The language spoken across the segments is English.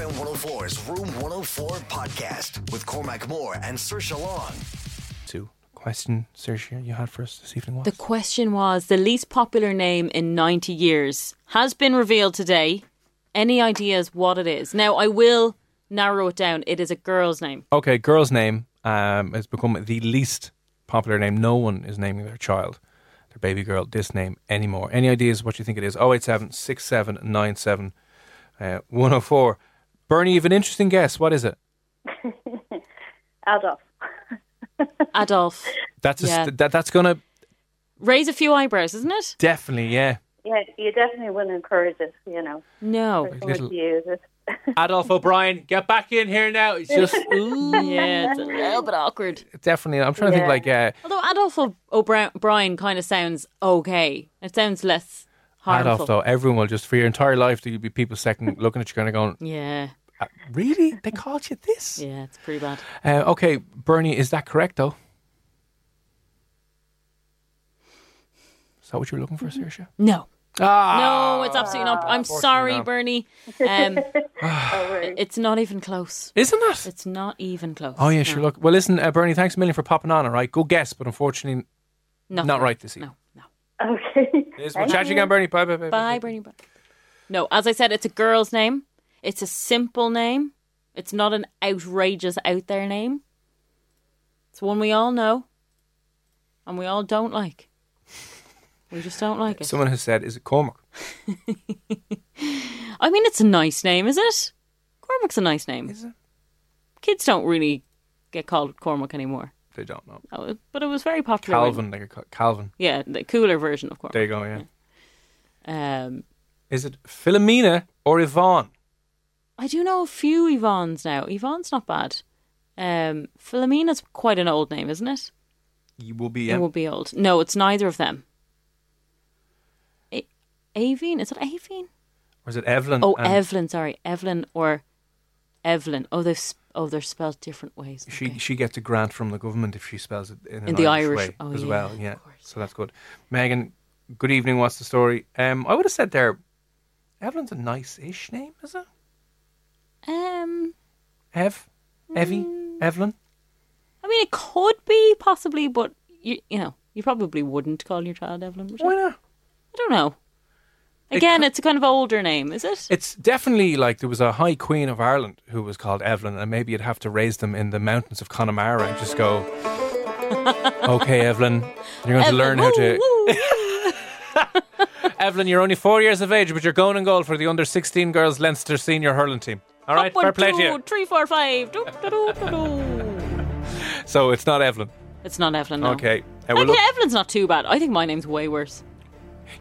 FM 104's Room 104 podcast with Cormac Moore and Saoirse Long. To question, Saoirse, you had for us this evening was? The question was the least popular name in 90 years has been revealed today. Any ideas what it is? Now, I will narrow it down. It is a girl's name. okay, girl's name um, has become the least popular name. No one is naming their child, their baby girl, this name anymore. Any ideas what you think it is? 087 6797 uh, 104. Bernie, you have an interesting guess. What is it? Adolf. Adolf. That's a Yeah. st- that, that's going to Raise a few eyebrows, isn't it? definitely, yeah. Yeah, you definitely wouldn't encourage it, you know, No. little- to use it. Adolf O'Brien, get back in here now. It's just ooh, Yeah, it's a little bit awkward. definitely. I'm trying to think like uh, Although Adolf O- O'Brien kind of sounds okay. It sounds less harmful. Adolf though. Everyone will just for your entire life there'll be people second looking at you kind of going, Yeah, "Uh, really? They called you this? yeah, it's pretty bad. Uh, okay, Bernie, is that correct though? Is that what you were looking for, Saoirse? No. Ah, No, it's absolutely not. I'm sorry, not. Bernie. Um, it's not even close. Isn't it? It's not even close. Oh yeah, sure. No. Look, well, listen, uh, Bernie, thanks a million for popping on. All right, good guess, but unfortunately, Nothing. not right this evening. No, no. Okay. Liz, we'll chat to you again, Bernie. Bye, bye, bye. Bye, Bernie. Bye. No, as I said, it's a girl's name. It's a simple name. It's not an outrageous, out there name. It's one we all know, and we all don't like. We just don't like it. Someone has said, "Is it Cormac?" I mean, it's a nice name, is it? Cormac's a nice name. Is it? Kids don't really get called Cormac anymore. They don't know. Oh, But it was very popular. when- Calvin, like a Calvin. yeah, the cooler version of Cormac. There you go. Yeah. Um, Is it Philomena or Yvonne? I do know a few Yvonne's now. Yvonne's not bad. Um, Philomena's quite an old name, isn't it? You will be. It will be old. No, it's neither of them. A- Avine? Is it Avine? Or is it Evelyn? Oh, and Evelyn. Sorry, Evelyn or Evelyn. Oh, they've sp- oh they're spelled different ways. She Okay. she gets a grant from the government if she spells it in, In the Irish, Irish- way oh, as yeah, well. Yeah, so that's good. Megan, good evening. What's the story? Um, I would have said there. Evelyn's a nice-ish name, is it? Um, Ev, Evie, Mm. Evelyn. I mean, it could be possibly, but you you know, you probably wouldn't call your child Evelyn. Would you? Why not? I don't know. It Again, co- it's a kind of older name, is it? It's definitely like there was a High Queen of Ireland who was called Evelyn, and maybe you'd have to raise them in the mountains of Connemara and just go, "Okay, Evelyn, you're going to learn how to." Evelyn, you're only four years of age, but you're going in goal for the under 16 girls Leinster senior hurling team. All right, Up one, fair play to you. three, four, five. Do, do, do, do, do. So it's not Evelyn. It's not Evelyn. No. Okay. Uh, I well, think look- Evelyn's not too bad. I think my name's way worse.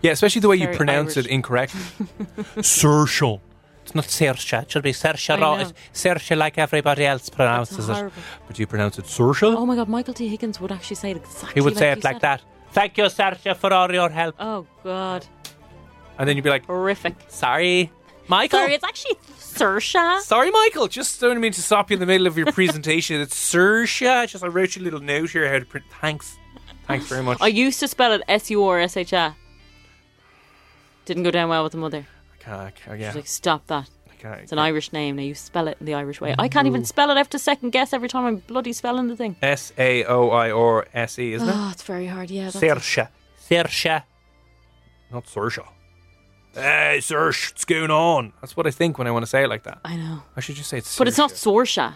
yeah, especially the way you Very pronounce Irish. it incorrectly. Saoirse. It's not Saoirse. It should be Saoirse. I know. It's Saoirse like everybody else pronounces it. horrible. But you pronounce it Saoirse. Oh my god, Michael D. Higgins would actually say it exactly he would say like it like said that. Thank you, Saoirse, for all your help. Oh god, And then you'd be like, horrific. sorry, Michael. Sorry, it's actually Saoirse. Sorry, Michael. Just don't mean to stop you in the middle of your presentation. It's Saoirse. Just I wrote you a little note here how to print. Thanks. Thanks very much. I used to spell it S U R S H A. Didn't go down well with the mother. I can't, I can't, yeah. She's like, stop that. I can't, It's an Irish name. Now you spell it in the Irish way. I can't even spell it. I have to second guess every time I'm bloody spelling the thing. S A O I R S E, isn't it? Oh, it's very hard. Yeah. That's Saoirse. Saoirse. Not Saoirse. Hey, sir, what's going on? That's what I think when I want to say it like that. I know. I should just say it's But it's not Saoirse. Sorsha.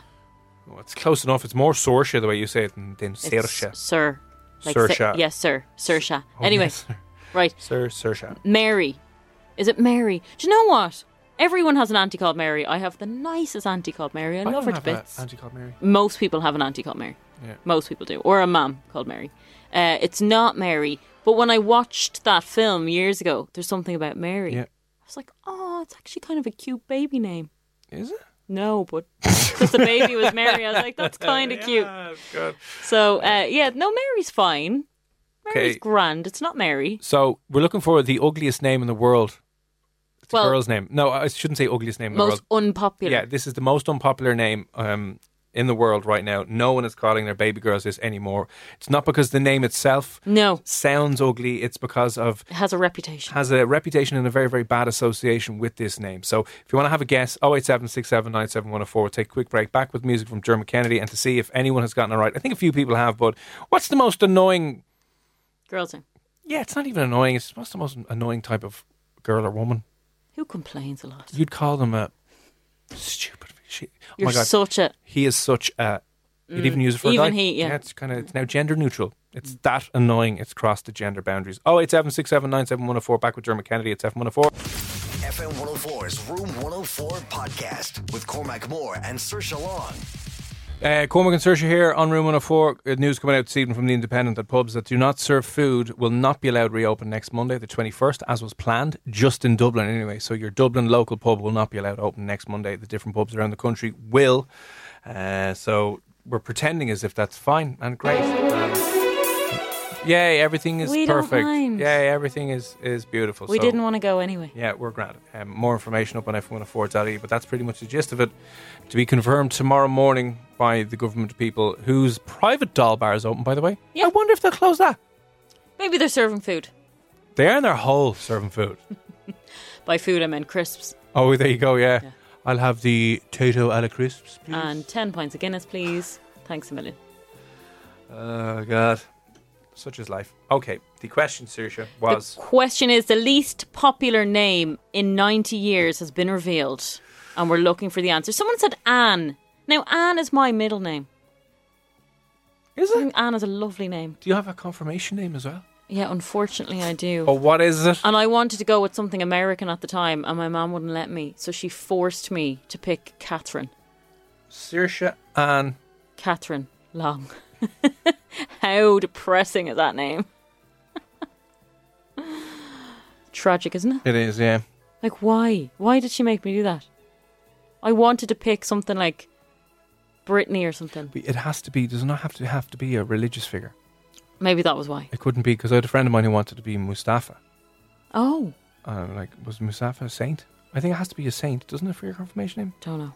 Oh, it's close enough. It's more Saoirse the way you say it than, than It's Saoirse. Sir. Saoirse. Sir- yes, sir. Saoirse. Oh, anyway, yes, sir. right. Sir Saoirse. Mary. Is it Mary? Do you know what? Everyone has an auntie called Mary. I have the nicest auntie called Mary. I, love her don't to have a bits. auntie called Mary. Most people have an auntie called Mary. Yeah. Most people do. Or a mum called Mary. Uh, it's not Mary. But when I watched that film years ago, there's something about Mary. Yeah. I was like, oh, it's actually kind of a cute baby name. Is it? No, but because the baby was Mary, I was like, that's kind of cute. Yeah, good. So, uh, yeah, no, Mary's fine. Mary's Okay. grand. It's not Mary. So we're looking for the ugliest name in the world. It's Well- a girl's name. No, I shouldn't say ugliest name in the Most unpopular. Yeah, this is the most unpopular name um, in the world right now. No one is calling their baby girls this anymore. It's not because the name itself No, sounds ugly. It's because of it has a reputation. has a reputation and a very, very bad association with this name. So if you want to have a guess, 087 We'll take a quick break. Back with music from Dermot Kennedy and to see if anyone has gotten it right. I think a few people have, but what's the most annoying? Girls name. Yeah, it's not even annoying. It's what's the most annoying type of girl or woman? Who complains a lot? You'd call them a stupid. She, oh You're my god, such a. he is such a. You'd even mm, use it for a even guy. he, yeah. it's kind of it's now gender neutral. It's that annoying. It's crossed the gender boundaries. Oh eight seven six seven nine seven one zero four. Back with Dermot Kennedy. It's oh F one oh zero four. FM 104's Room 104 podcast with Cormac Moore and Saoirse Long. Uh, Cormac here on Room 104. Good news coming out this evening from The Independent that pubs that do not serve food will not be allowed to reopen next Monday, the 21st, as was planned, just in Dublin anyway. So your Dublin local pub will not be allowed to open next Monday. The different pubs around the country will. Uh, so we're pretending as if that's fine and great. Yay, everything is We don't perfect. mind. Yay, everything is, is beautiful. We So- didn't want to go anyway. yeah, we're grand. Um, more information up on F104.ie, but that's pretty much the gist of it. To be confirmed tomorrow morning by the government people whose private Dáil bar is open, by the way. Yeah. I wonder if they'll close that. Maybe they're serving food. They are in their hole serving food. By food, I meant crisps. oh, there you go, yeah. Yeah. I'll have the Tayto a la crisps, please. And 10 pints of Guinness, please. Thanks a million. oh, God. Such is life. Okay, the question, Saoirse, was... The question is the least popular name in 90 years has been revealed. And we're looking for the answer. Someone said Anne. Now, Anne is my middle name. Is I it? think Anne is a lovely name. Do you have a confirmation name as well? Yeah, unfortunately, I do. Oh, what is it? And I wanted to go with something American at the time, and my mom wouldn't let me. So she forced me to pick Catherine. Saoirse Anne. Catherine Long. How depressing is that name? Tragic, isn't it? It is, yeah. Like, why? Why did she make me do that? I wanted to pick something like Brittany or something. But It has to be, does not have to have to be a religious figure. Maybe that was why. It couldn't be because I had a friend of mine who wanted to be Mustafa. Oh, Uh, like, was Mustafa a saint? I think it has to be a saint, doesn't it, for your confirmation name? don't know.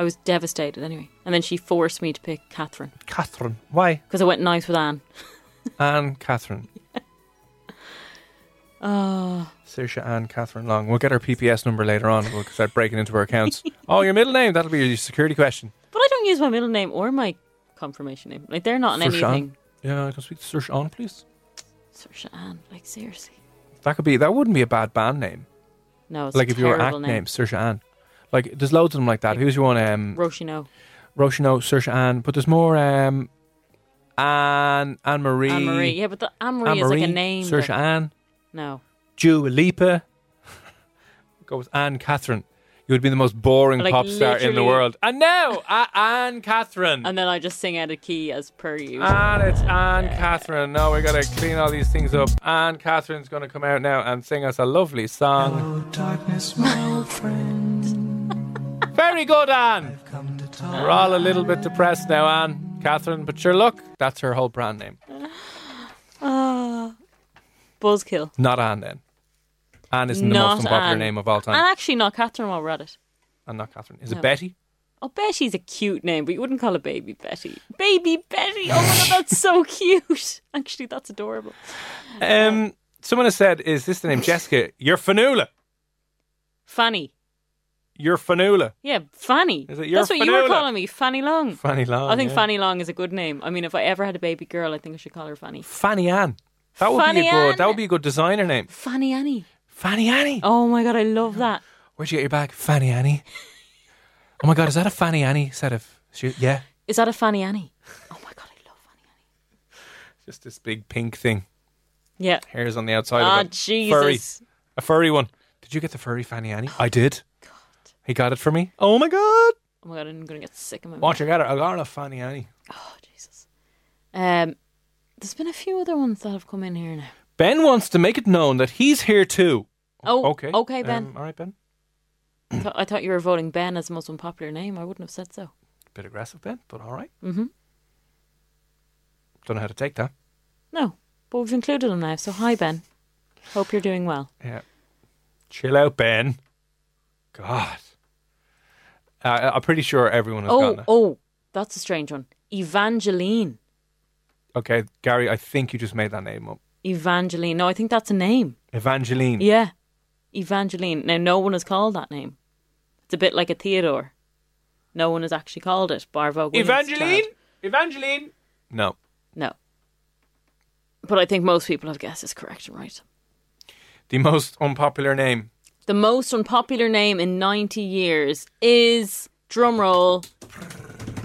I was devastated anyway. And then she forced me to pick Catherine Catherine. Why? because I went nice with Anne. Anne Catherine. Oh, Saoirse Anne Catherine Long. We'll get her PPS number later on. We'll start breaking into her accounts. oh, your middle name? That'll be your security question. but I don't use my middle name or my confirmation name. Like they're not in Saoirse Anne? anything. Yeah, I can speak to Saoirse Anne, please. Saoirse Anne, like seriously. That could be, that wouldn't be a bad band name. No, it's like a if you were terrible act name. name, Saoirse Anne. Like, there's loads of them like that. Who's your one? Um, Roshino. Roshino, Saoirse Anne. But there's more, um, Anne, Anne Marie. Anne Marie. Yeah, but the Anne Marie Anne is like a name. Saoirse that- Anne. No. Dua Lipa. Go with Anne Catherine. You would be the most boring Like, pop star in the world. And now, uh, Anne Catherine. And then I just sing out of key as per usual. And it's Anne Catherine. Now we got to clean all these things up. Anne Catherine's going to come out now and sing us a lovely song. Very good, Anne. We're all a little bit depressed now, Anne Catherine. But sure, look, that's her whole brand name. Ah. Buzzkill. Not Anne, then. Anne isn't the most unpopular Anne. name of all time. And actually not Catherine while we're at it. and not Catherine. Is it Betty? Oh, Betty's a cute name, but you wouldn't call it Baby Betty. Baby Betty! Oh my god, that's so cute. Actually, that's adorable. Um, someone has said, "Is this the name Jessica? You're Fanula. Fanny. You're Fanula. Yeah, Fanny. Is it your That's what you were Fanula? calling me, Fanny Long. Fanny Long. I think yeah. Fanny Long is a good name. I mean, if I ever had a baby girl, I think I should call her Fanny. Fanny Ann. That would Fanny be a good. Ann. That would be a good designer name. Fanny Annie. Fanny Annie. Oh my god, I love that. Where'd you get your bag? Fanny Annie. Oh my God, is that a Fanny Annie set of shoes? Yeah. Is that a Fanny Annie? Oh my god, I love Fanny Annie. Just this big pink thing. Yeah. Hairs on the outside Ah, of it. Jesus. Furry. A furry one. Did you get the furry Fanny Annie? I did. He got it for me. Oh my God. Oh my god, I'm gonna get sick of my Watch, I got it. I got a Fanny Annie. Oh Jesus. Um, there's been a few other ones that have come in here now. Ben wants to make it known that he's here too. Oh, okay. okay, Ben. Um, all right, Ben. I, thought, I thought you were voting Ben as the most unpopular name. I wouldn't have said so. Bit aggressive, Ben, but all right. Mm-hmm. Don't know how to take that. No, but we've included him now. So hi, Ben. Hope you're doing well. Yeah. Chill out, Ben. God. Uh, I'm pretty sure everyone has Oh, gotten it. oh, that's a strange one. Evangeline. Okay, Gary, I think you just made that name up. Evangeline. No, I think that's a name. Evangeline. Yeah, Evangeline. Now, no one has called that name. It's a bit like a Theodore. No one has actually called it. Barvo. Evangeline? Evangeline? No. No. But I think most people have guessed it's correct and right. The most unpopular name. The most unpopular name in 90 years is, drumroll,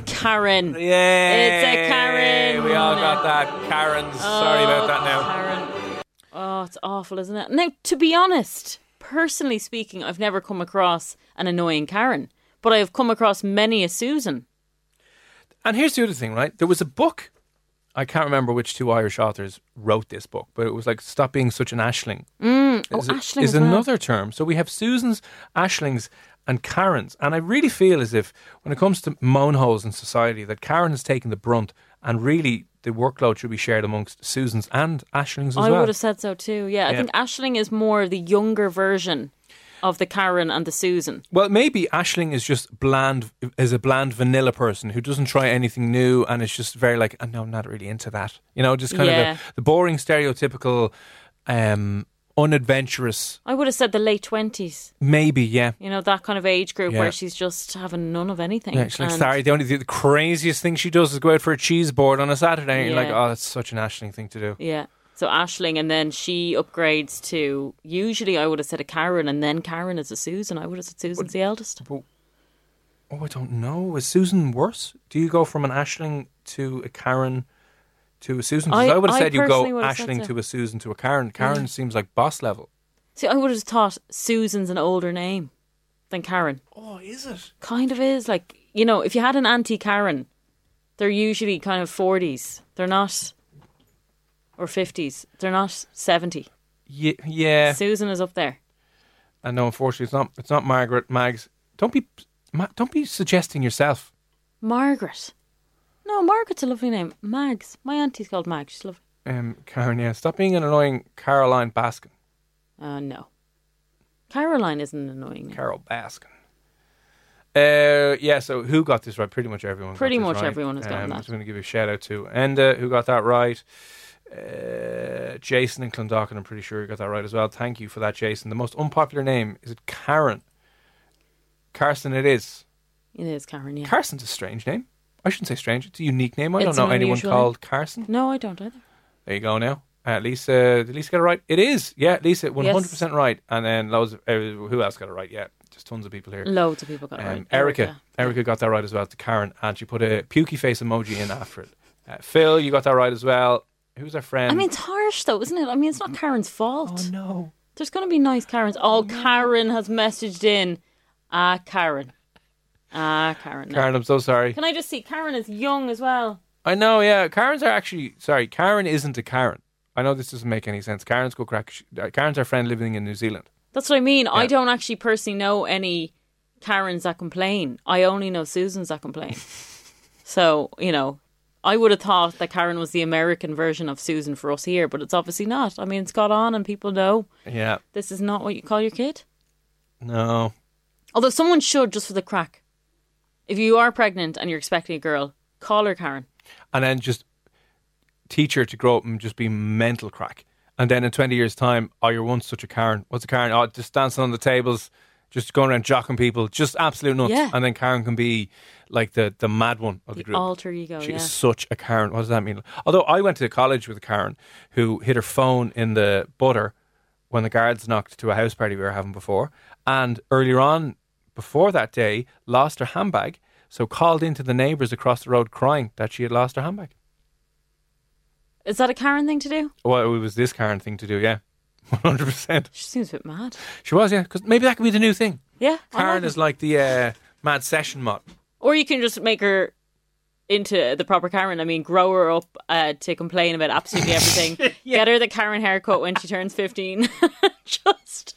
Karen. Yeah. It's a Karen. We all got that. Karen's. Sorry about oh, that now. Karen. Oh, it's awful, isn't it? Now, to be honest, personally speaking, I've never come across an annoying Karen, but I have come across many a Susan. And here's the other thing, right? There was a book. I can't remember which two Irish authors wrote this book, but it was like "Stop Being Such an Aisling." Mm, oh, is, a- Aisling is well. another term. So we have Susans, Ashlings, and Karens, and I really feel as if when it comes to moanholes in society, that Karen has taken the brunt, and really the workload should be shared amongst Susans and Ashlings as I well. I would have said so too. Yeah, I Yeah. think Aisling is more the younger version of the Karen and the Susan. Well, maybe Aisling is just bland, is a bland vanilla person who doesn't try anything new and is just very like, oh, no, I'm not really into that. You know, just kind Yeah. of the, the boring, stereotypical, um, unadventurous. I would have said the late twenties. Maybe, yeah. You know that kind of age group Yeah. where she's just having none of anything. Yeah, she's like, sorry, the only the craziest thing she does is go out for a cheese board on a Saturday. And you're like, oh, that's such an Aisling thing to do. Yeah. So Aisling, and then she upgrades to. Usually, I would have said a Karen, and then Karen is a Susan. I would have said Susan's the eldest. Oh, I don't know. Is Susan worse? Do you go from an Aisling to a Karen to a Susan? I- I, would have I said you go personally would have said Aisling so. to a Susan to a Karen. Karen seems like boss level. See, I would have thought Susan's an older name than Karen. Oh, is it? Kind of is like you know, if you had an auntie Karen, they're usually kind of forties. They're not, or fifties. They're not seventy. Yeah, yeah. Susan is up there. And no, unfortunately, it's not. It's not Margaret Mags. Don't be, Ma- don't be suggesting yourself. Margaret. No, Margaret's a lovely name. Mags. My auntie's called Mags. She's lovely. Um, Karen, yeah. Stop being an annoying Caroline Baskin. Uh, no. Caroline isn't annoying name. Carole Baskin. Uh, yeah. So who got this right? Pretty much everyone. Pretty much right. everyone has gotten um, that. I'm just going to give a shout out to Enda, who got that right. Uh, Jason in Clondalkin, I'm pretty sure you got that right as well. Thank you for that, Jason. The most unpopular name is it Karen? Carson, it is. It is Karen, yeah. Carson's a strange name. I shouldn't say strange. It's a unique name. I It's don't know an anyone unusual called Carson. no, I don't either. There you go now. At least, uh, at least get it right. It is, yeah. At least it one hundred percent right. And then loads of uh, who else got it right? Yeah, just tons of people here. Loads of people got it Um, right. Erica, Erica got that right as well. To Karen, and she put a pukey face emoji in after it. Uh, Phil, you got that right as well. Who's our friend? I mean, it's harsh though, isn't it? I mean, it's not Karen's fault. oh no, There's going to be nice Karens. Oh, Karen has messaged in. Ah, Karen. Ah, Karen. no. Karen, I'm so sorry. Can I just see? Karen is young as well. I know, yeah. Karens are actually sorry. Karen isn't a Karen. I know this doesn't make any sense. Karen's go crack. uh, Karen's our friend living in New Zealand. That's what I mean. I don't actually personally know any Karens that complain. I only know Susans that complain. so, you know, I would have thought that Karen was the American version of Susan for us here, but it's obviously not. I mean, it's got on and people know Yeah, this is not what you call your kid. no. Although someone should just for the crack. If you are pregnant and you're expecting a girl, call her Karen. and then just teach her to grow up and just be mental crack. And then in 20 years' time, oh, you're once such a Karen. What's a Karen? Oh, just dancing on the tables, just going around jocking people, just absolute nuts. Yeah. And then Karen can be like the, the mad one of the, The group. alter ego, She yeah. is such a Karen. What does that mean? Although I went to college with a Karen who hid her phone in the butter when the guards knocked to a house party we were having before, and earlier on before that day lost her handbag, so called into the neighbours across the road crying that she had lost her handbag. Is that a Karen thing to do? Well, it was this Karen thing to do, yeah, one hundred percent. She seems a bit mad. She was, yeah, because maybe that could be the new thing. Yeah. I Karen like it. is like the uh, mad session mod. Or you can just make her into the proper Karen. I mean, grow her up uh, to complain about absolutely everything. Get her the Karen haircut when she turns 15. just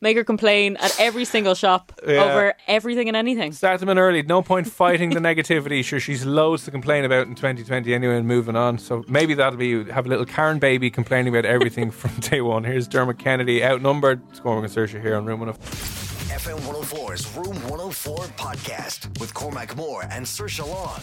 make her complain at every single shop Yeah. over everything and anything. Start them in early. No point fighting the negativity. Sure, she's loads to complain about in 2020 anyway, and moving on. So maybe that'll be you. Have a little Karen baby complaining about everything from day one. Here's Dermot Kennedy, outnumbered. It's Cormac and Saoirse here on Room 104. FM 104's Room 104 podcast with Cormac Moore and Saoirse Long.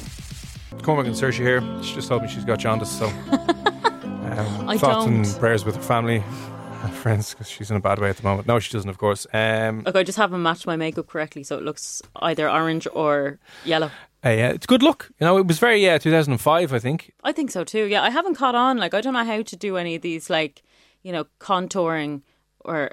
Cormac and Saoirse here. She just told me she's got jaundice, so um, I thoughts don't. and prayers with her family and friends because she's in a bad way at the moment. No, she doesn't, of course. Um, Look, I just haven't matched my makeup correctly, so it looks either orange or yellow. uh, yeah, it's good luck. You know, it was very uh, 2005, I think. I think so too. Yeah, I haven't caught on. Like, I don't know how to do any of these, like, you know, contouring or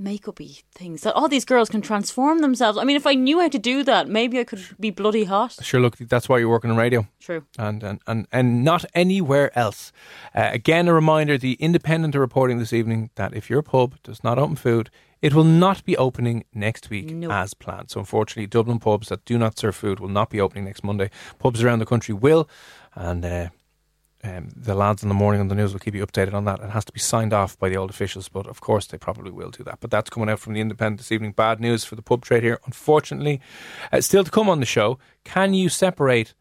makeupy things that all these girls can transform themselves. I mean, if I knew how to do that, maybe I could be bloody hot. Sure, look, that's why you're working in radio. True. and and, and, and not anywhere else. Uh, again, a reminder: the Independent are reporting this evening that if your pub does not open food, it will not be opening next week No. as planned. So, unfortunately, Dublin pubs that do not serve food will not be opening next Monday. Pubs around the country will, and. Uh, um, the lads in the morning on the news will keep you updated on that. It has to be signed off by the old officials, but of course they probably will do that. But that's coming out from the Independent this evening. Bad news for the pub trade here, unfortunately. Uh, still to come on the show. Can you separate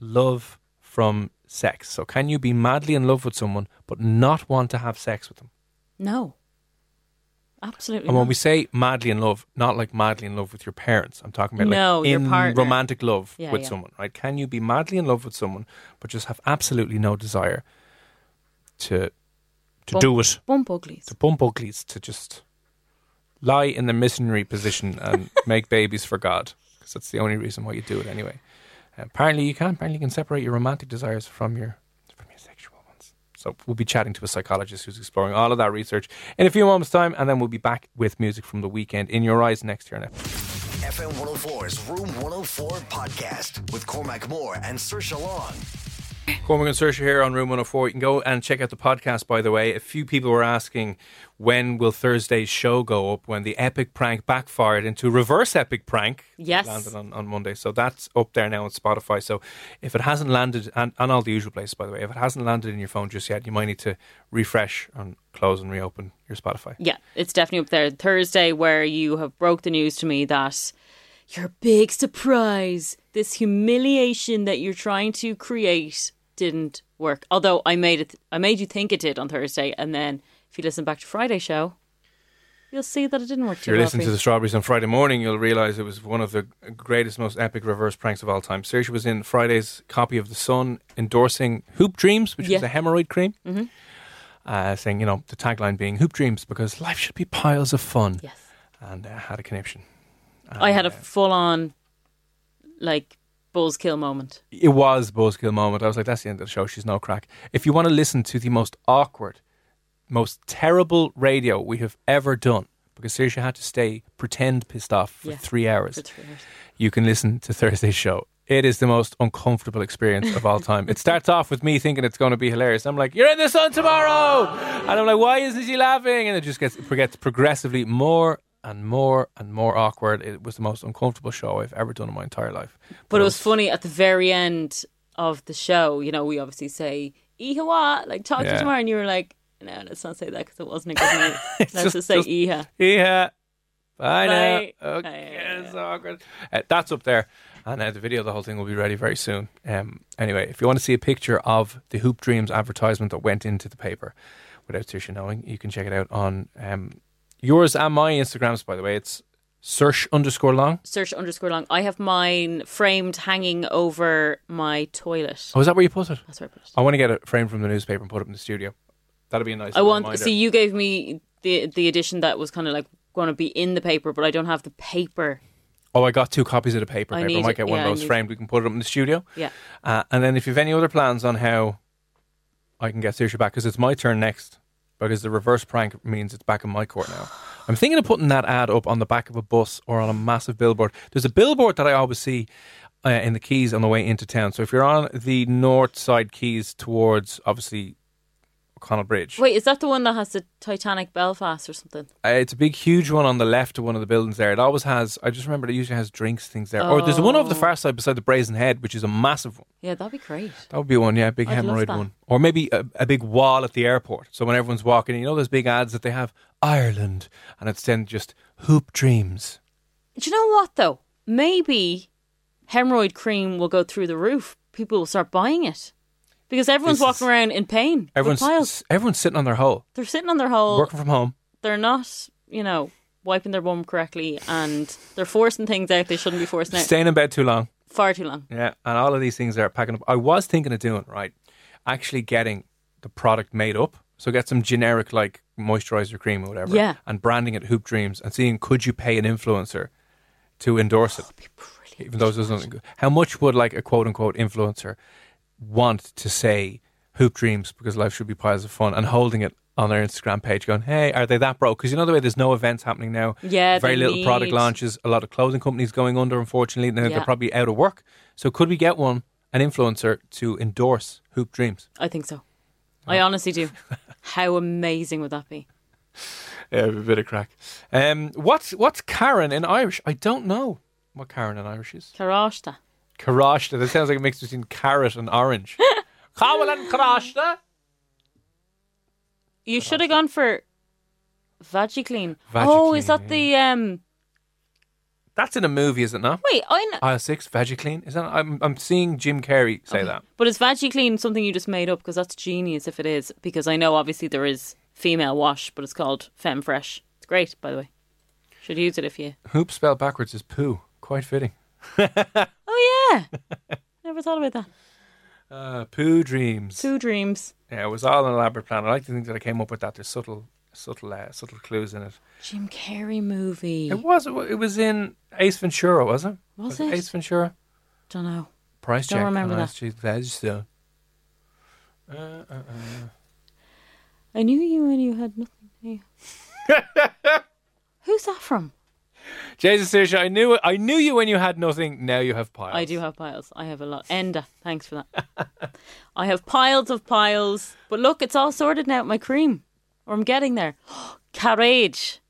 love from sex? So, can you be madly in love with someone but not want to have sex with them? No. Absolutely. And when we say madly in love, not like madly in love with your parents. I'm talking about No, like in partner. romantic love Yeah, with yeah. someone, right? Can you be madly in love with someone but just have absolutely no desire to to Bump- do it, Bump uglies. to bump uglies, to just lie in the missionary position and make babies for God? Because that's the only reason why you do it anyway. Uh, apparently, you can. Apparently, you can separate your romantic desires from your from your sexual ones. So we'll be chatting to a psychologist who's exploring all of that research in a few moments' time, and then we'll be back with music from the Weeknd in your eyes next year. Now. FM 104's Room 104 podcast with Cormac Moore and Saoirse Long. Cormac and Saoirse here on Room 104. You can go and check out the podcast, by the way. A few people were asking when will Thursday's show go up when the epic prank backfired into reverse epic prank. Yes. Landed on, on Monday. So that's up there now on Spotify. So if it hasn't landed, and, and all the usual places, by the way, if it hasn't landed in your phone just yet, you might need to refresh and close and reopen your Spotify. Yeah, it's definitely up there. Thursday, where you have broke the news to me that your big surprise, this humiliation that you're trying to create, didn't work. Although I made it, I made you think it did on Thursday, and then if you listen back to Friday's show, you'll see that it didn't work If too you're well. listening to the Strawberries on Friday morning, you'll realise it was one of the greatest, most epic reverse pranks of all time. Saoirse was in Friday's copy of The Sun endorsing Hoop Dreams, which Yeah. is a hemorrhoid cream. Mm-hmm. Uh, saying, you know, the tagline being Hoop Dreams because life should be piles of fun. Yes, And uh, had a conniption. I had a full-on like buzzkill moment. It was Buzzkill moment. I was like, that's the end of the show. She's no crack. If you want to listen to the most awkward, most terrible radio we have ever done, because Saoirse had to stay pretend pissed off for Yeah. three hours. For three hours. you can listen to Thursday's show. It is the most uncomfortable experience of all time. it starts off with me thinking it's going to be hilarious. I'm like, "You're in the sun tomorrow," and I'm like, "Why isn't she laughing?" And it just gets it gets progressively more and more and more awkward. It was the most uncomfortable show I've ever done in my entire life. But it was funny at the very end of the show. You know, we obviously say "Ihawa," like talk to Yeah. you tomorrow, and you were like, "No, let's not say that because it wasn't a good mood. let's just- just, say just- Iha." Yeah. Bye, now. Okay, yeah, it's awkward. Uh, that's up there. And uh, the video of the whole thing will be ready very soon. Um, anyway, if you want to see a picture of the Hoop Dreams advertisement that went into the paper without Tisha knowing, you can check it out on um, yours and my Instagrams, by the way. It's search underscore long. Search underscore long. I have mine framed hanging over my toilet. Oh, is that where you put it? That's where I put it. I want to get it framed from the newspaper and put it in the studio. That'd be a nice I want. reminder. See, you gave me the the edition that was kind of like going to be in the paper, but I don't have the paper. Oh, I got two copies of the paper. I paper. I might get one Yeah, of those framed. We can put it up in the studio. Yeah. Uh, and then if you have any other plans on how I can get Saoirse back, because it's my turn next because the reverse prank means it's back in my court now. I'm thinking of putting that ad up on the back of a bus or on a massive billboard. There's a billboard that I always see uh, in the Quays on the way into town. So if you're on the north side Quays towards obviously O'Connell Bridge, Wait, is that the one that has the Titanic Belfast or something? uh, it's a big, huge one on the left of one of the buildings there. It always has. I just remember it usually has drinks things there. Or there's one over the far side beside the Brazen Head, which is a massive one. Yeah, that'd be great. That would be one, yeah, big I'd hemorrhoid one. Or maybe a, a big wall at the airport. So when everyone's walking, you know those big ads that they have Ireland, and it's then just hoop dreams. Do you know what though? Maybe hemorrhoid cream will go through the roof. People will start buying it because everyone's This walking is- around in pain. Everyone's with piles. everyone's sitting on their hole, They're sitting on their hole. working from home. They're not, you know, wiping their bum correctly, and they're forcing things out they shouldn't be forcing out Staying in bed too long. far too long. Yeah, and all of these things are packing up. I was thinking of doing right, actually getting the product made up. So get some generic like moisturizer cream or whatever, Yeah. and branding it Hoop Dreams, and seeing could you pay an influencer to endorse it, even though it doesn't. How much would like a quote unquote influencer want to say Hoop Dreams because life should be piles of fun and holding it on their Instagram page, going, "Hey, are they that broke?" Because you know the way there's no events happening now. Yeah, very little product launches. A lot of clothing companies going under, unfortunately. Now Yeah. they're probably out of work. So could we get one, an influencer, to endorse Hoop Dreams? I think so. I honestly do. How amazing would that be? Yeah, a bit of crack. Um, what's what's Karen in Irish? I don't know what Karen in Irish is. Karashta. Karashta. That sounds like a mix between carrot and orange. Carol and Karashta. You should have gone for Vagiclean. Oh, is that the um? That's in a movie, is it not? Wait, I know. Aisle six, Vagiclean. Is that? I'm I'm seeing Jim Carrey say that. But is Vagiclean something you just made up? Because that's genius if it is. Because I know obviously there is female wash, but it's called Femfresh. It's great, by the way. Should use it if you. Hoop spelled backwards is poo. Quite fitting. Oh yeah, never thought about that. Uh, poo dreams. Two dreams. Yeah, it was all an elaborate plan. I like to think that I came up with that. There's subtle, subtle, uh, subtle clues in it. Jim Carrey movie. It was. It was in Ace Ventura, was it? Was it? Ace Ventura? Don't know. Price Don't check. remember on that. Ice Cheese Veg, so. Uh, uh, uh. I knew you when you had nothing. Who's that from? Jesus, Saoirse, I knew. I knew you when you had nothing. Now you have piles. I do have piles. I have a lot. Enda, thanks for that. I have piles of piles. But look, it's all sorted now. My cream, or I'm getting there. Courage.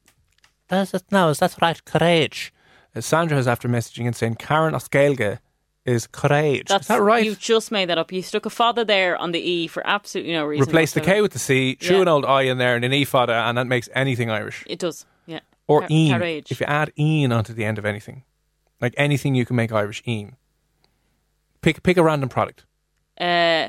That's it. No, is that right? Courage. Uh, Sandra is after messaging and saying Karen Oskelge is courage. That's is that right? You've just made that up. You stuck a father there on the e for absolutely no reason. Replace the K with the C, threw Yeah. an old I in there and an E fodder, and that makes anything Irish. It does. Or Car- een. Carrage. If you add een onto the end of anything, like anything you can make Irish, een. Pick pick a random product. Uh,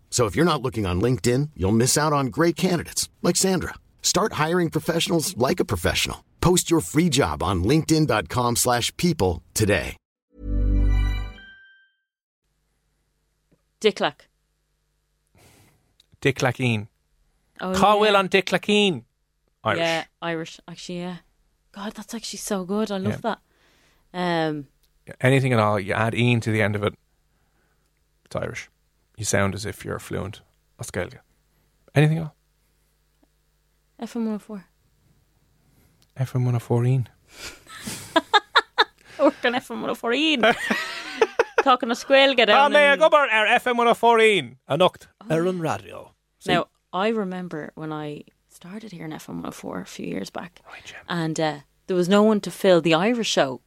So if you're not looking on LinkedIn, you'll miss out on great candidates like Sandra. Start hiring professionals like a professional. Post your free job on linkedin.com/people slash people today. Dicklack. Dick Lackeen. Oh, Cowell yeah. on Dick Lackeen. Irish. Yeah, Irish. Actually, yeah. God, that's actually so good. I love Yeah. that. Um, Anything at all, you add Ian to the end of it, it's Irish. You sound as if you're fluent Australia. Anything at all? FM 104. FM 114. Work on FM 114. Talking to Squil, get Ah, may I go bar our FM 114? Anocht. Aaron Radio. Now, I remember when I started here in FM 104 a few years back, and uh, there was no one to fill the Irish show.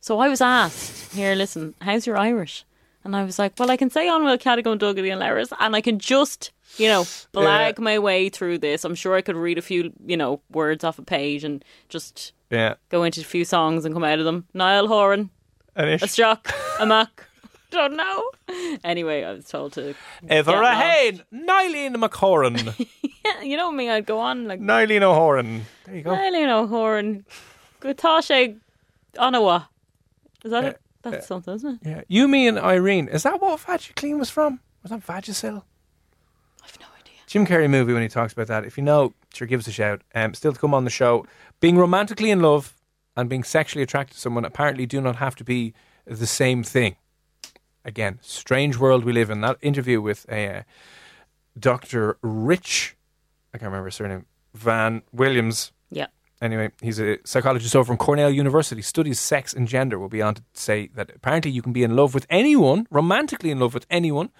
So I was asked, here, listen, how's your Irish? And I was like, well, I can say on Will Cadigan, Dougherty and Lowers, and I can just, you know, blag my way through this. I'm sure I could read a few, you know, words off a page and just Yeah. go into a few songs and come out of them. Niall Horan, Anish. a Strock, a Mac. Don't know. Anyway, I was told to. Ever ahead, a lost. hain. Nylene McHoran. Yeah, you know me, I'd go on like Nylene O'Horan. There you go. Eileen O'Horan, Gutashe Onawa. Is that it? That's something, isn't it? Yeah. You, me, and Irene. Is that what Vagisil was from? Was that Vagisil? I've no idea. Jim Carrey movie when he talks about that. If you know, sure, give us a shout. Um, still to come on the show. Being romantically in love and being sexually attracted to someone apparently do not have to be the same thing. Again, strange world we live in. That interview with a uh, Dr. Rich, I can't remember his surname, Van Williams. Anyway, he's a psychologist over from Cornell University, studies sex and gender. Will be on to say that apparently you can be in love with anyone, romantically in love with anyone,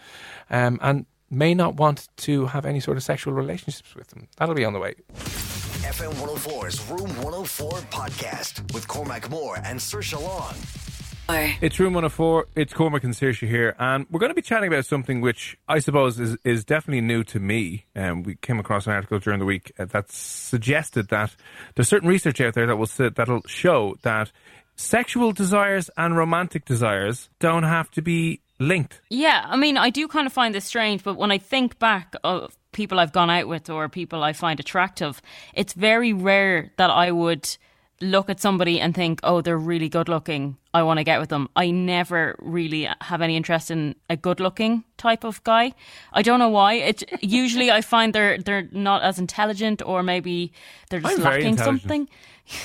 um, and may not want to have any sort of sexual relationships with them. That'll be on the way. FM 104's Room 104 podcast with Cormac Moore and Saoirse Long. It's Room 104. It's Cormac and Saoirse here, and we're going to be chatting about something which I suppose is, is definitely new to me. Um, we came across an article during the week uh, that suggested that there's certain research out there that will s- that'll show that sexual desires and romantic desires don't have to be linked. Yeah, I mean, I do kind of find this strange, but when I think back of people I've gone out with or people I find attractive, it's very rare that I would look at somebody and think, oh, they're really good looking. I want to get with them. I never really have any interest in a good looking type of guy. I don't know why. It usually I find they're they're not as intelligent or maybe they're just I'm lacking something.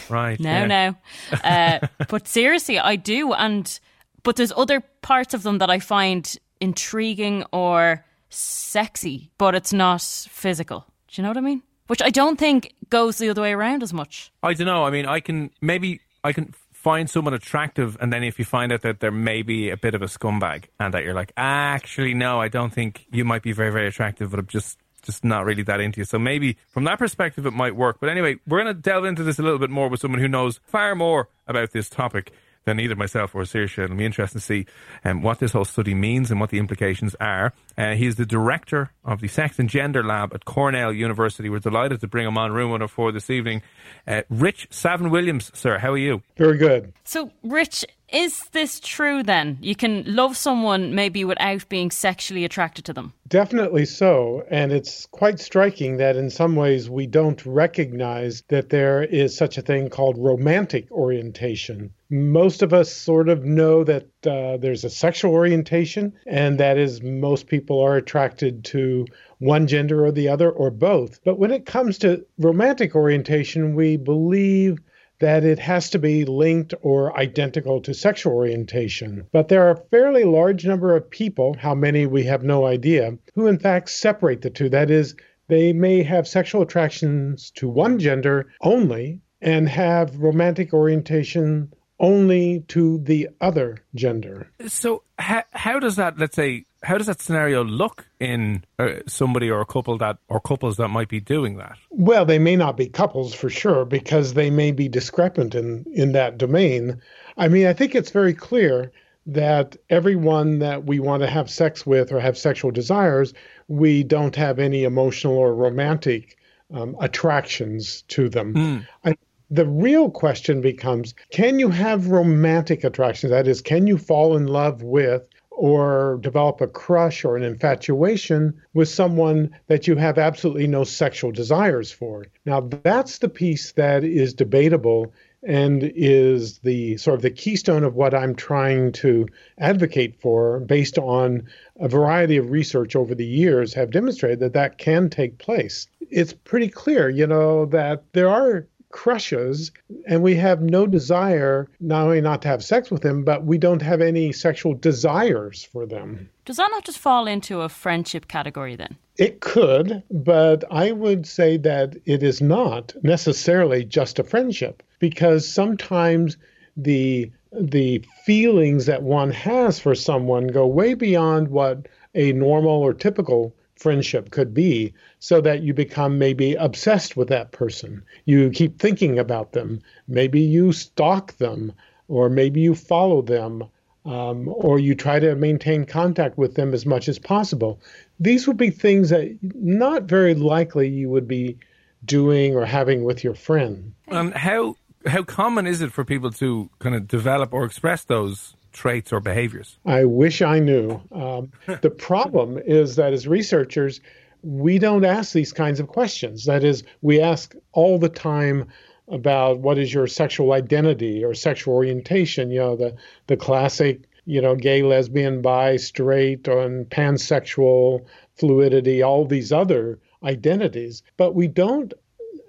Right. No, yeah. no. Uh, but seriously, I do. And but there's other parts of them that I find intriguing or sexy, but it's not physical. Do you know what I mean? Which I don't think goes the other way around as much. I don't know. I mean, I can maybe I can find someone attractive, and then if you find out that they're maybe a bit of a scumbag, and that you're like, actually, no, I don't think you might be very, very attractive, but I'm just just not really that into you. So maybe from that perspective, it might work. But anyway, we're going to delve into this a little bit more with someone who knows far more about this topic than either myself or Saoirse. It'll be interesting to see um, what this whole study means and what the implications are. Uh, he's the director of the Sex and Gender Lab at Cornell University. We're delighted to bring him on Room 104 this evening. Uh, Rich Savin Williams, sir, how are you? Very good. So, Rich, is this true then? You can love someone maybe without being sexually attracted to them. Definitely so. And it's quite striking that in some ways we don't recognize that there is such a thing called romantic orientation. Most of us sort of know that uh, there's a sexual orientation, and that is most people are attracted to one gender or the other or both. But when it comes to romantic orientation, we believe that it has to be linked or identical to sexual orientation. But there are a fairly large number of people, how many we have no idea, who in fact separate the two. That is, they may have sexual attractions to one gender only and have romantic orientation only to the other gender. So, how, how does that, let's say, how does that scenario look in uh, somebody or a couple that, or couples that might be doing that? Well, they may not be couples for sure because they may be discrepant in, in that domain. I mean, I think it's very clear that everyone that we want to have sex with or have sexual desires, we don't have any emotional or romantic um, attractions to them. I, The real question becomes can you have romantic attractions? That is, can you fall in love with or develop a crush or an infatuation with someone that you have absolutely no sexual desires for. Now, that's the piece that is debatable and is the sort of the keystone of what I'm trying to advocate for based on a variety of research over the years have demonstrated that that can take place. It's pretty clear, you know, that there are crushes and we have no desire not only not to have sex with them but we don't have any sexual desires for them. Does that not just fall into a friendship category then? It could but i would say that it is not necessarily just a friendship because sometimes the the feelings that one has for someone go way beyond what a normal or typical friendship could be so that you become maybe obsessed with that person. You keep thinking about them. Maybe you stalk them, or maybe you follow them, um, or you try to maintain contact with them as much as possible. These would be things that not very likely you would be doing or having with your friend. And how how common is it for people to kind of develop or express those traits or behaviors? I wish I knew. Um, the problem is that as researchers, we don't ask these kinds of questions. That is, we ask all the time about what is your sexual identity or sexual orientation, you know, the, the classic, you know, gay, lesbian, bi, straight, and pansexual fluidity, all these other identities. But we don't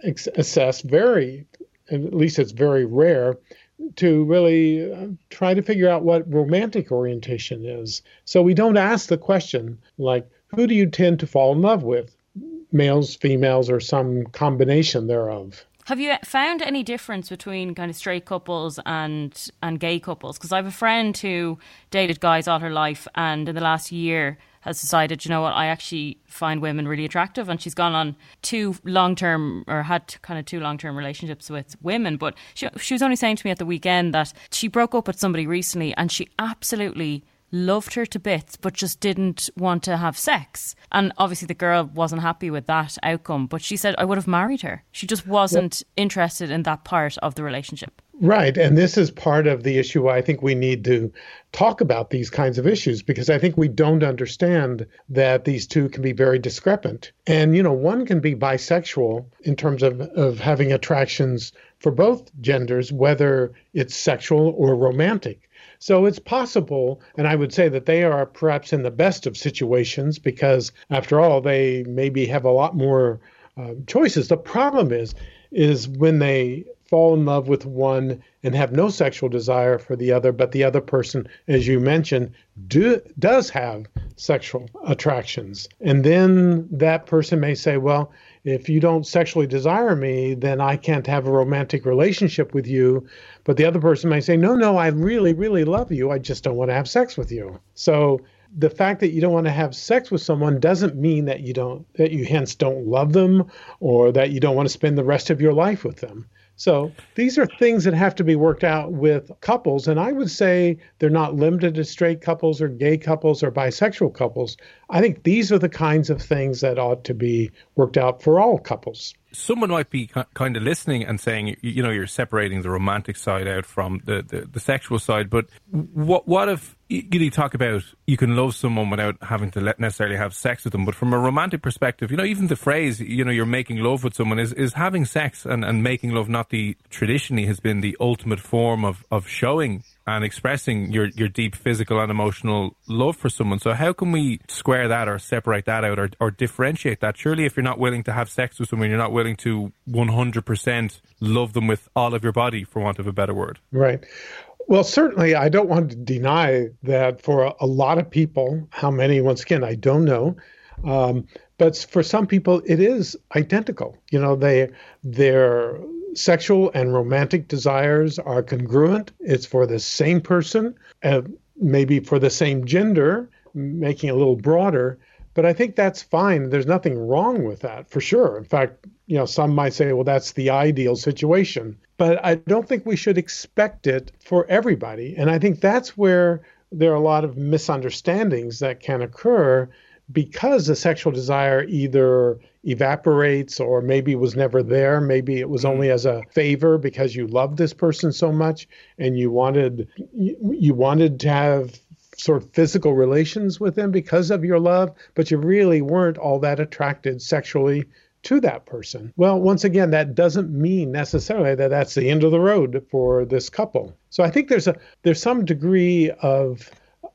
ex- assess very, at least it's very rare, to really uh, try to figure out what romantic orientation is. So we don't ask the question like, who do you tend to fall in love with? Males, females, or some combination thereof. Have you found any difference between kind of straight couples and and gay couples? Because I have a friend who dated guys all her life, and in the last year has decided, you know what, I actually find women really attractive, and she's gone on two long term or had kind of two long term relationships with women. But she, she was only saying to me at the weekend that she broke up with somebody recently, and she absolutely loved her to bits, but just didn't want to have sex. And obviously, the girl wasn't happy with that outcome, but she said, I would have married her. She just wasn't interested in that part of the relationship. Right. And this is part of the issue why I think we need to talk about these kinds of issues because I think we don't understand that these two can be very discrepant. And, you know, one can be bisexual in terms of, of having attractions for both genders, whether it's sexual or romantic. So it's possible, and I would say that they are perhaps in the best of situations because, after all, they maybe have a lot more uh, choices. The problem is, is when they fall in love with one and have no sexual desire for the other, but the other person, as you mentioned, do, does have sexual attractions. And then that person may say, well, if you don't sexually desire me, then I can't have a romantic relationship with you. But the other person may say, no, no, I really, really love you. I just don't want to have sex with you. So the fact that you don't want to have sex with someone doesn't mean that you don't, that you hence don't love them or that you don't want to spend the rest of your life with them. So these are things that have to be worked out with couples. And I would say they're not limited to straight couples or gay couples or bisexual couples. I think these are the kinds of things that ought to be worked out for all couples someone might be kind of listening and saying, you know, you're separating the romantic side out from the, the, the sexual side. But what what if you talk about you can love someone without having to necessarily have sex with them? But from a romantic perspective, you know, even the phrase, you know, you're making love with someone is, is having sex and, and making love not the traditionally has been the ultimate form of, of showing and expressing your, your deep physical and emotional love for someone. So how can we square that or separate that out or, or differentiate that? Surely if you're not willing to have sex with someone, you're not willing to 100% love them with all of your body, for want of a better word. Right. Well, certainly, I don't want to deny that for a, lot of people, how many, once again, I don't know. Um, but for some people, it is identical. You know, they they're sexual and romantic desires are congruent. It's for the same person, uh, maybe for the same gender, making it a little broader. But I think that's fine. There's nothing wrong with that for sure. In fact, you know, some might say, well, that's the ideal situation. But I don't think we should expect it for everybody. And I think that's where there are a lot of misunderstandings that can occur because the sexual desire either evaporates or maybe was never there, maybe it was mm. only as a favor because you loved this person so much and you wanted you wanted to have sort of physical relations with them because of your love, but you really weren't all that attracted sexually to that person. Well, once again, that doesn't mean necessarily that that's the end of the road for this couple. So I think there's a there's some degree of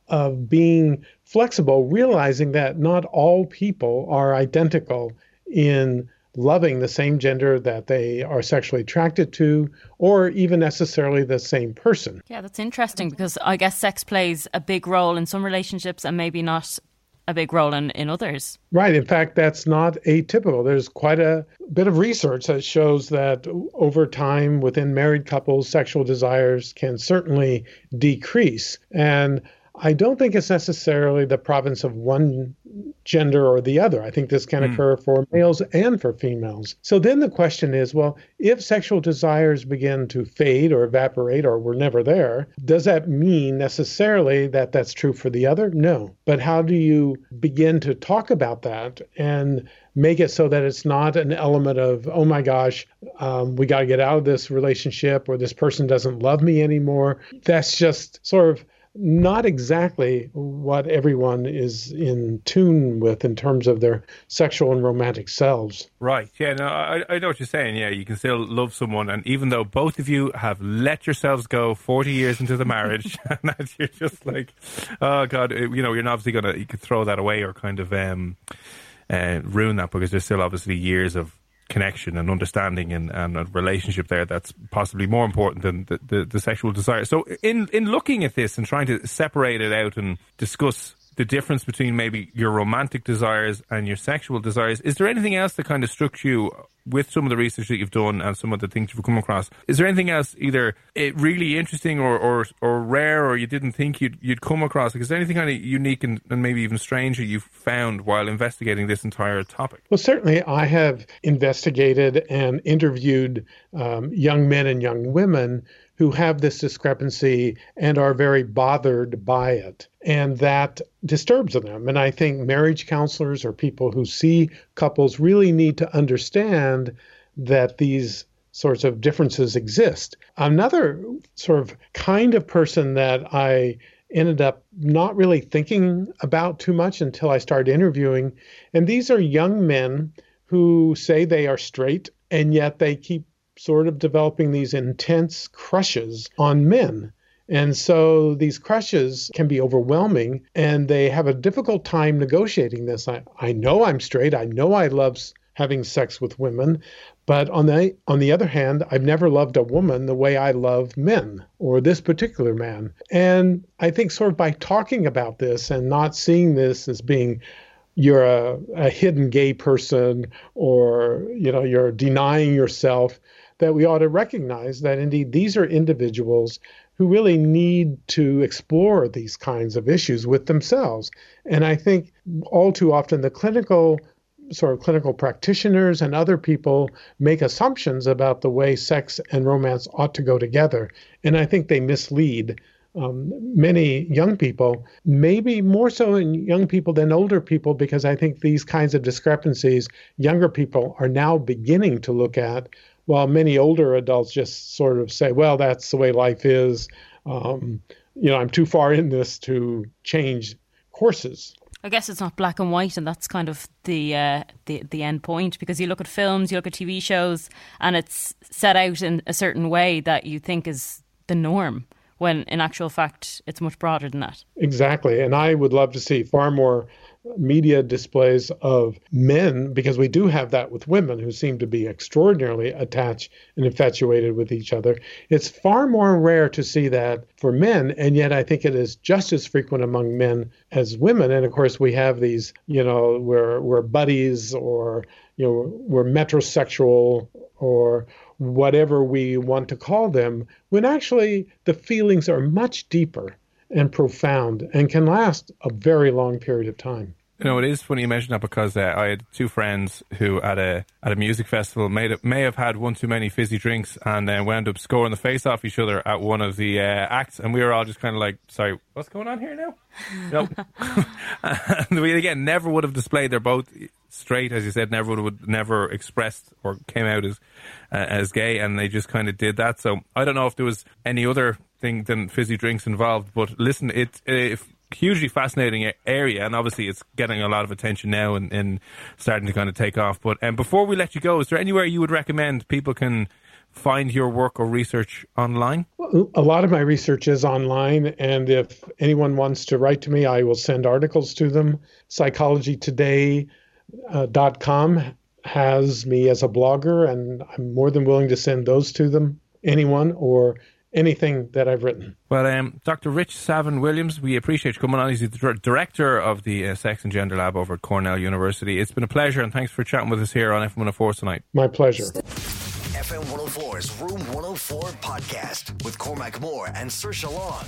of being flexible, realizing that not all people are identical in loving the same gender that they are sexually attracted to, or even necessarily the same person. Yeah, that's interesting because I guess sex plays a big role in some relationships and maybe not a big role in, in others. Right. In fact, that's not atypical. There's quite a bit of research that shows that over time within married couples, sexual desires can certainly decrease. And I don't think it's necessarily the province of one gender or the other. I think this can mm. occur for males and for females. So then the question is well, if sexual desires begin to fade or evaporate or were never there, does that mean necessarily that that's true for the other? No. But how do you begin to talk about that and make it so that it's not an element of, oh my gosh, um, we got to get out of this relationship or this person doesn't love me anymore? That's just sort of not exactly what everyone is in tune with in terms of their sexual and romantic selves. Right. Yeah. No, I, I know what you're saying. Yeah, you can still love someone, and even though both of you have let yourselves go 40 years into the marriage, and you're just like, oh god, you know, you're not obviously gonna you could throw that away or kind of um, uh, ruin that because there's still obviously years of connection and understanding and, and a relationship there that's possibly more important than the, the, the sexual desire. So, in, in looking at this and trying to separate it out and discuss the difference between maybe your romantic desires and your sexual desires. Is there anything else that kind of struck you with some of the research that you've done and some of the things you've come across? Is there anything else either eh, really interesting or, or, or rare or you didn't think you'd, you'd come across? Is there anything kind of unique and, and maybe even strange that you've found while investigating this entire topic? Well, certainly I have investigated and interviewed um, young men and young women who have this discrepancy and are very bothered by it. And that disturbs them. And I think marriage counselors or people who see couples really need to understand that these sorts of differences exist. Another sort of kind of person that I ended up not really thinking about too much until I started interviewing. And these are young men who say they are straight, and yet they keep sort of developing these intense crushes on men. And so these crushes can be overwhelming and they have a difficult time negotiating this. I, I know I'm straight. I know I love having sex with women. But on the, on the other hand, I've never loved a woman the way I love men or this particular man. And I think sort of by talking about this and not seeing this as being you're a, a hidden gay person or you know you're denying yourself that we ought to recognize that indeed these are individuals who really need to explore these kinds of issues with themselves. And I think all too often the clinical sort of clinical practitioners and other people make assumptions about the way sex and romance ought to go together. And I think they mislead um, many young people, maybe more so in young people than older people, because I think these kinds of discrepancies younger people are now beginning to look at while many older adults just sort of say, well, that's the way life is. Um, you know, I'm too far in this to change courses. I guess it's not black and white, and that's kind of the uh, the the end point. Because you look at films, you look at TV shows, and it's set out in a certain way that you think is the norm. When in actual fact, it's much broader than that. Exactly, and I would love to see far more media displays of men, because we do have that with women who seem to be extraordinarily attached and infatuated with each other. It's far more rare to see that for men, and yet I think it is just as frequent among men as women. And of course, we have these, you know, we're, we're buddies or, you know, we're metrosexual or whatever we want to call them, when actually the feelings are much deeper and profound and can last a very long period of time. You know, it is funny you mention that because uh, I had two friends who at a at a music festival may may have had one too many fizzy drinks and then wound up scoring the face off each other at one of the uh, acts, and we were all just kind of like, "Sorry, what's going on here now?" nope. and we again never would have displayed. They're both straight, as you said. Never would have never expressed or came out as uh, as gay, and they just kind of did that. So I don't know if there was any other thing than fizzy drinks involved. But listen, it's a hugely fascinating area, and obviously it's getting a lot of attention now and, and starting to kind of take off. But um, before we let you go, is there anywhere you would recommend people can find your work or research online? A lot of my research is online, and if anyone wants to write to me, I will send articles to them. PsychologyToday.com uh, has me as a blogger, and I'm more than willing to send those to them, anyone, or anything that I've written. Well, um, Dr. Ritch Savin Williams, we appreciate you coming on. He's the director of the uh, Sex and Gender Lab over at Cornell University. It's been a pleasure, and thanks for chatting with us here on FM 104 tonight. My pleasure. FM 104's Room 104 podcast with Cormac Moore and Saoirse Long.